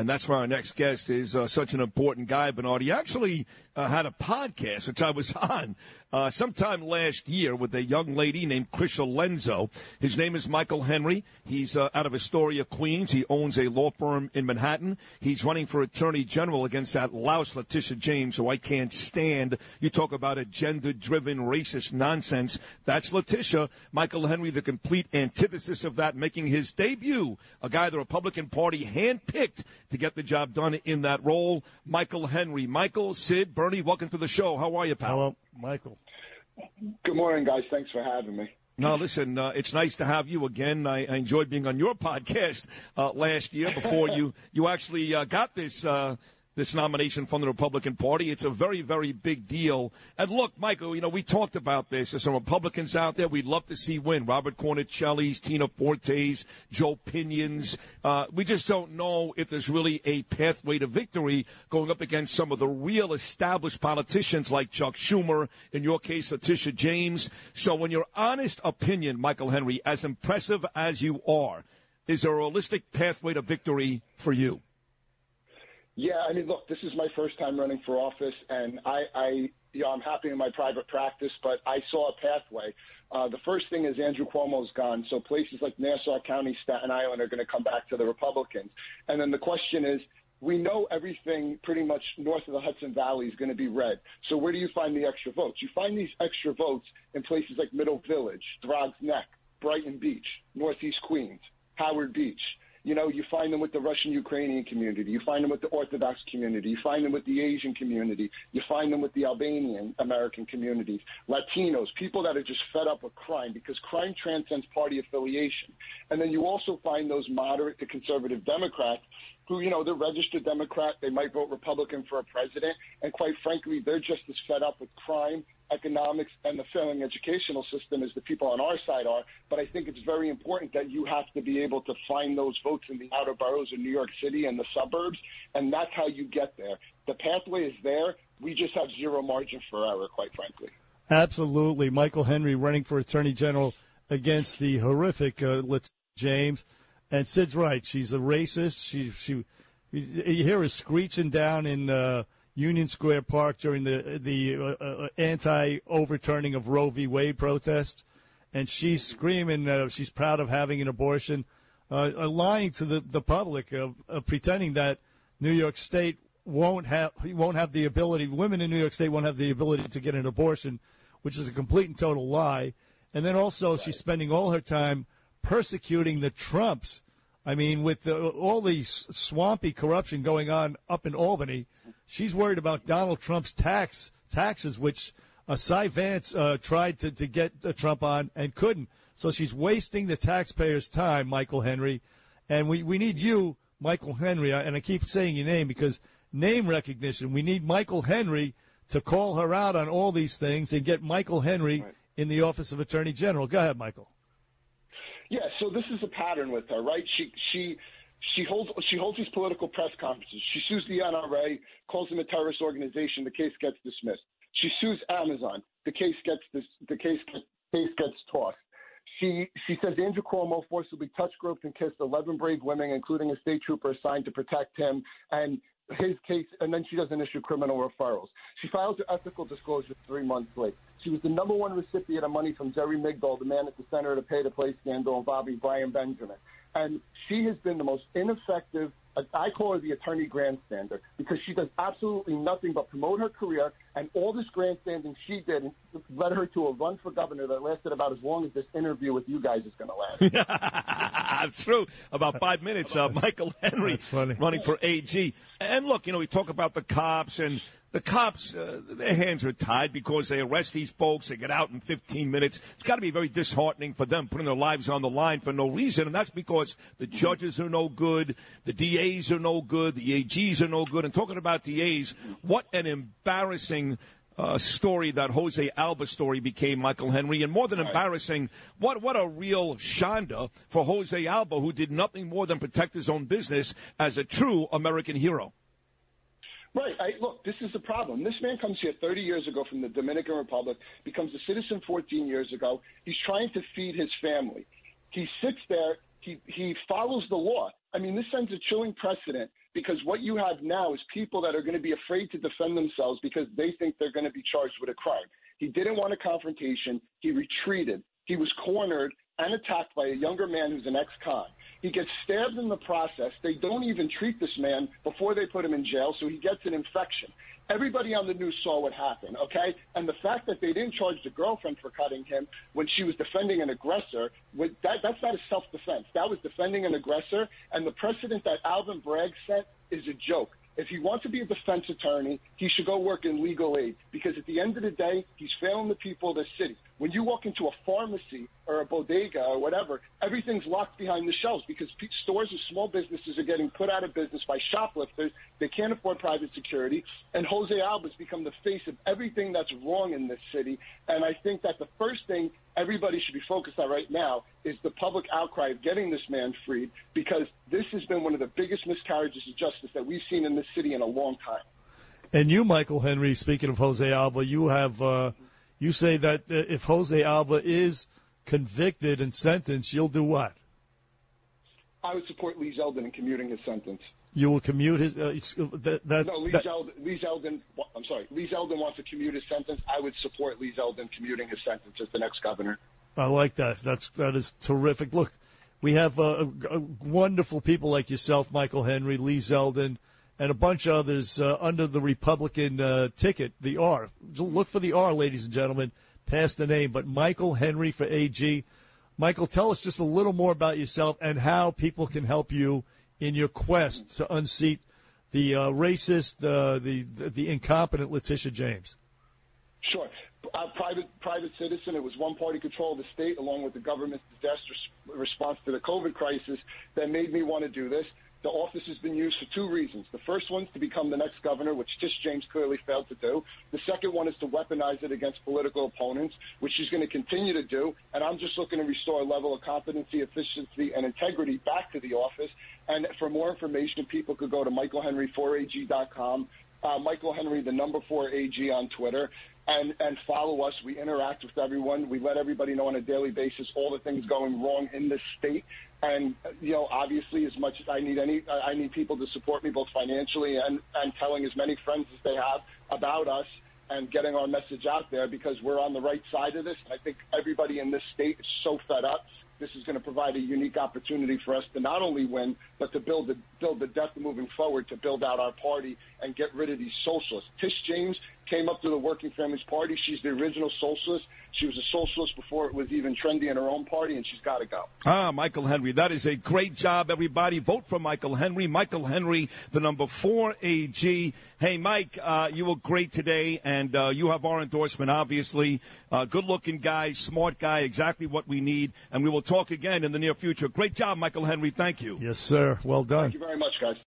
And that's why our next guest is uh, such an important guy, Bernard. He actually uh, had a podcast, which I was on uh, sometime last year with a young lady named Krisha Lenzo. His name is Michael Henry. He's uh, out of Astoria, Queens. He owns a law firm in Manhattan. He's running for attorney general against that louse Letitia James, who I can't stand. You talk about a gender-driven racist nonsense. That's Letitia. Michael Henry, the complete antithesis of that, making his debut. A guy the Republican Party handpicked to get the job done in that role. Michael Henry. Michael, Sid, Bernie, welcome to the show. How are you, pal? Hello, Michael. Good morning, guys. Thanks for having me. Now, listen, uh, it's nice to have you again. I, I enjoyed being on your podcast uh, last year before you you actually uh, got this uh, this nomination from the Republican Party. It's a very, very big deal. And look, Michael, you know, we talked about this. There's some Republicans out there we'd love to see win. Robert Cornicelli's, Tina Forte's, Joe Pinion's. Uh, we just don't know if there's really a pathway to victory going up against some of the real established politicians like Chuck Schumer, in your case, Letitia James. So in your honest opinion, Michael Henry, as impressive as you are, is there a realistic pathway to victory for you? Yeah, I mean, look, this is my first time running for office, and I, I you know, I'm happy in my private practice, but I saw a pathway. Uh, the first thing is Andrew Cuomo's gone, so places like Nassau County, Staten Island are going to come back to the Republicans. And then the question is, we know everything pretty much north of the Hudson Valley is going to be red. So where do you find the extra votes? You find these extra votes in places like Middle Village, Throgs Neck, Brighton Beach, Northeast Queens, Howard Beach. You know, you find them with the Russian Ukrainian community. You find them with the Orthodox community. You find them with the Asian community. You find them with the Albanian American communities, Latinos, people that are just fed up with crime because crime transcends party affiliation. And then you also find those moderate to conservative Democrats who, you know, they're registered Democrat. They might vote Republican for a president. And quite frankly, they're just as fed up with crime economics and the failing educational system as the people on our side are. But I think it's very important that you have to be able to find those votes in the outer boroughs of New York City and the suburbs, and that's how you get there. The pathway is there. We just have zero margin for error, quite frankly. Absolutely. Michael Henry running for Attorney General against the horrific uh, James. And Sid's right. She's a racist. She, she, you hear her screeching down in, uh, Union Square Park during the the uh, uh, anti overturning of Roe v. Wade protest, and she's screaming uh, she's proud of having an abortion, uh, uh lying to the the public, pretending that New York State won't have won't have the ability. Women in New York State won't have the ability to get an abortion, which is a complete and total lie. And then also she's spending all her time persecuting the Trumps. I mean, with the, all the swampy corruption going on up in Albany She's worried about Donald Trump's tax taxes, which uh, Cy Vance uh, tried to, to get uh, Trump on and couldn't. So she's wasting the taxpayers' time, Michael Henry. And we, we need you, Michael Henry, and I keep saying your name because name recognition. We need Michael Henry to call her out on all these things and get Michael Henry right. in the office of Attorney General. Go ahead, Michael. Yeah, so this is a pattern with her, right? She she she holds she holds these political press conferences. She sues the NRA, calls them a terrorist organization. The case gets dismissed. She sues Amazon. The case gets this, the case case gets tossed. She she says Andrew Cuomo forcibly touched, groped, and kissed 11 brave women, including a state trooper assigned to protect him. And his case, and then she doesn't issue criminal referrals. She files her ethical disclosure three months late. She was the number one recipient of money from Jerry Migdol, the man at the center of the pay to play scandal involving Bobby Brian Benjamin. And she has been the most ineffective. I call her the attorney grandstander because she does absolutely nothing but promote her career. And all this grandstanding she did led her to a run for governor that lasted about as long as this interview with you guys is going to last. True. About five minutes. Uh, Michael Henry running for AG. And look, you know, we talk about the cops and the cops, uh, their hands are tied because they arrest these folks. They get out in 15 minutes. It's got to be very disheartening for them putting their lives on the line for no reason. And that's because the judges are no good. The DAs are no good. The AGs are no good. And talking about DAs, what an embarrassing uh, story that Jose Alba story became, Michael Henry. And more than embarrassing, what, what a real shanda for Jose Alba, who did nothing more than protect his own business as a true American hero. Right. I, look, this is the problem. This man comes here 30 years ago from the Dominican Republic, becomes a citizen 14 years ago. He's trying to feed his family. He sits there. He he follows the law. I mean, this sends a chilling precedent because what you have now is people that are going to be afraid to defend themselves because they think they're going to be charged with a crime. He didn't want a confrontation. He retreated. He was cornered and attacked by a younger man who's an ex-con. He gets stabbed in the process. They don't even treat this man before they put him in jail, so he gets an infection. Everybody on the news saw what happened, okay? And the fact that they didn't charge the girlfriend for cutting him when she was defending an aggressor, that, that's not a self-defense. That was defending an aggressor. And the precedent that Alvin Bragg set is a joke. If he wants to be a defense attorney, he should go work in legal aid because at the end of the day, he's failing the people of the city. When you walk into a pharmacy or a bodega or whatever, everything's locked behind the shelves because stores and small businesses are getting put out of business by shoplifters. They can't afford private security. And Jose Alba's become the face of everything that's wrong in this city. And I think that the first thing everybody should be focused on right now is the public outcry of getting this man freed because this has been one of the biggest miscarriages of justice that we've seen in this city in a long time. And you, Michael Henry, speaking of Jose Alba, you have uh, you say that uh, if Jose Alba is convicted and sentenced, you'll do what? I would support Lee Zeldin in commuting his sentence. You will commute his. Uh, that, that, no, Lee, that, Zeldin, Lee Zeldin. I'm sorry. Lee Zeldin wants to commute his sentence. I would support Lee Zeldin commuting his sentence as the next governor. I like that. That's that is terrific. Look, we have uh, wonderful people like yourself, Michael Henry, Lee Zeldin, and a bunch of others uh, under the Republican uh, ticket, the R. Look for the R, ladies and gentlemen. Past the name, but Michael Henry for AG. Michael, tell us just a little more about yourself and how people can help you in your quest to unseat the uh, racist, uh, the, the, the incompetent Letitia James? Sure. A private private citizen. It was one party control of the state, along with the government's disaster response to the COVID crisis, that made me want to do this. The office has been used for two reasons. The first one is to become the next governor, which Tish James clearly failed to do. The second one is to weaponize it against political opponents, which she's going to continue to do. And I'm just looking to restore a level of competency, efficiency, and integrity back to the office. And for more information, people could go to michaelhenry4ag.com. Uh, Michael Henry, the number four AG on Twitter, and, and follow us. We interact with everyone. We let everybody know on a daily basis all the things going wrong in this state. And you know, obviously, as much as I need any, I need people to support me both financially and and telling as many friends as they have about us and getting our message out there because we're on the right side of this. I think everybody in this state is so fed up. This is going to provide a unique opportunity for us to not only win, but to build the build the death moving forward, to build out our party and get rid of these socialists. Tish James came up to the Working Families Party. She's the original socialist. She was a socialist before it was even trendy in her own party, and she's got to go. Ah, Michael Henry. That is a great job, everybody. Vote for Michael Henry. Michael Henry, the number four AG. Hey, Mike, uh, you were great today, and uh, you have our endorsement, obviously. Uh, good looking guy, smart guy, exactly what we need. And we will talk again in the near future. Great job, Michael Henry. Thank you. Yes, sir. Well done. Thank you very much, guys.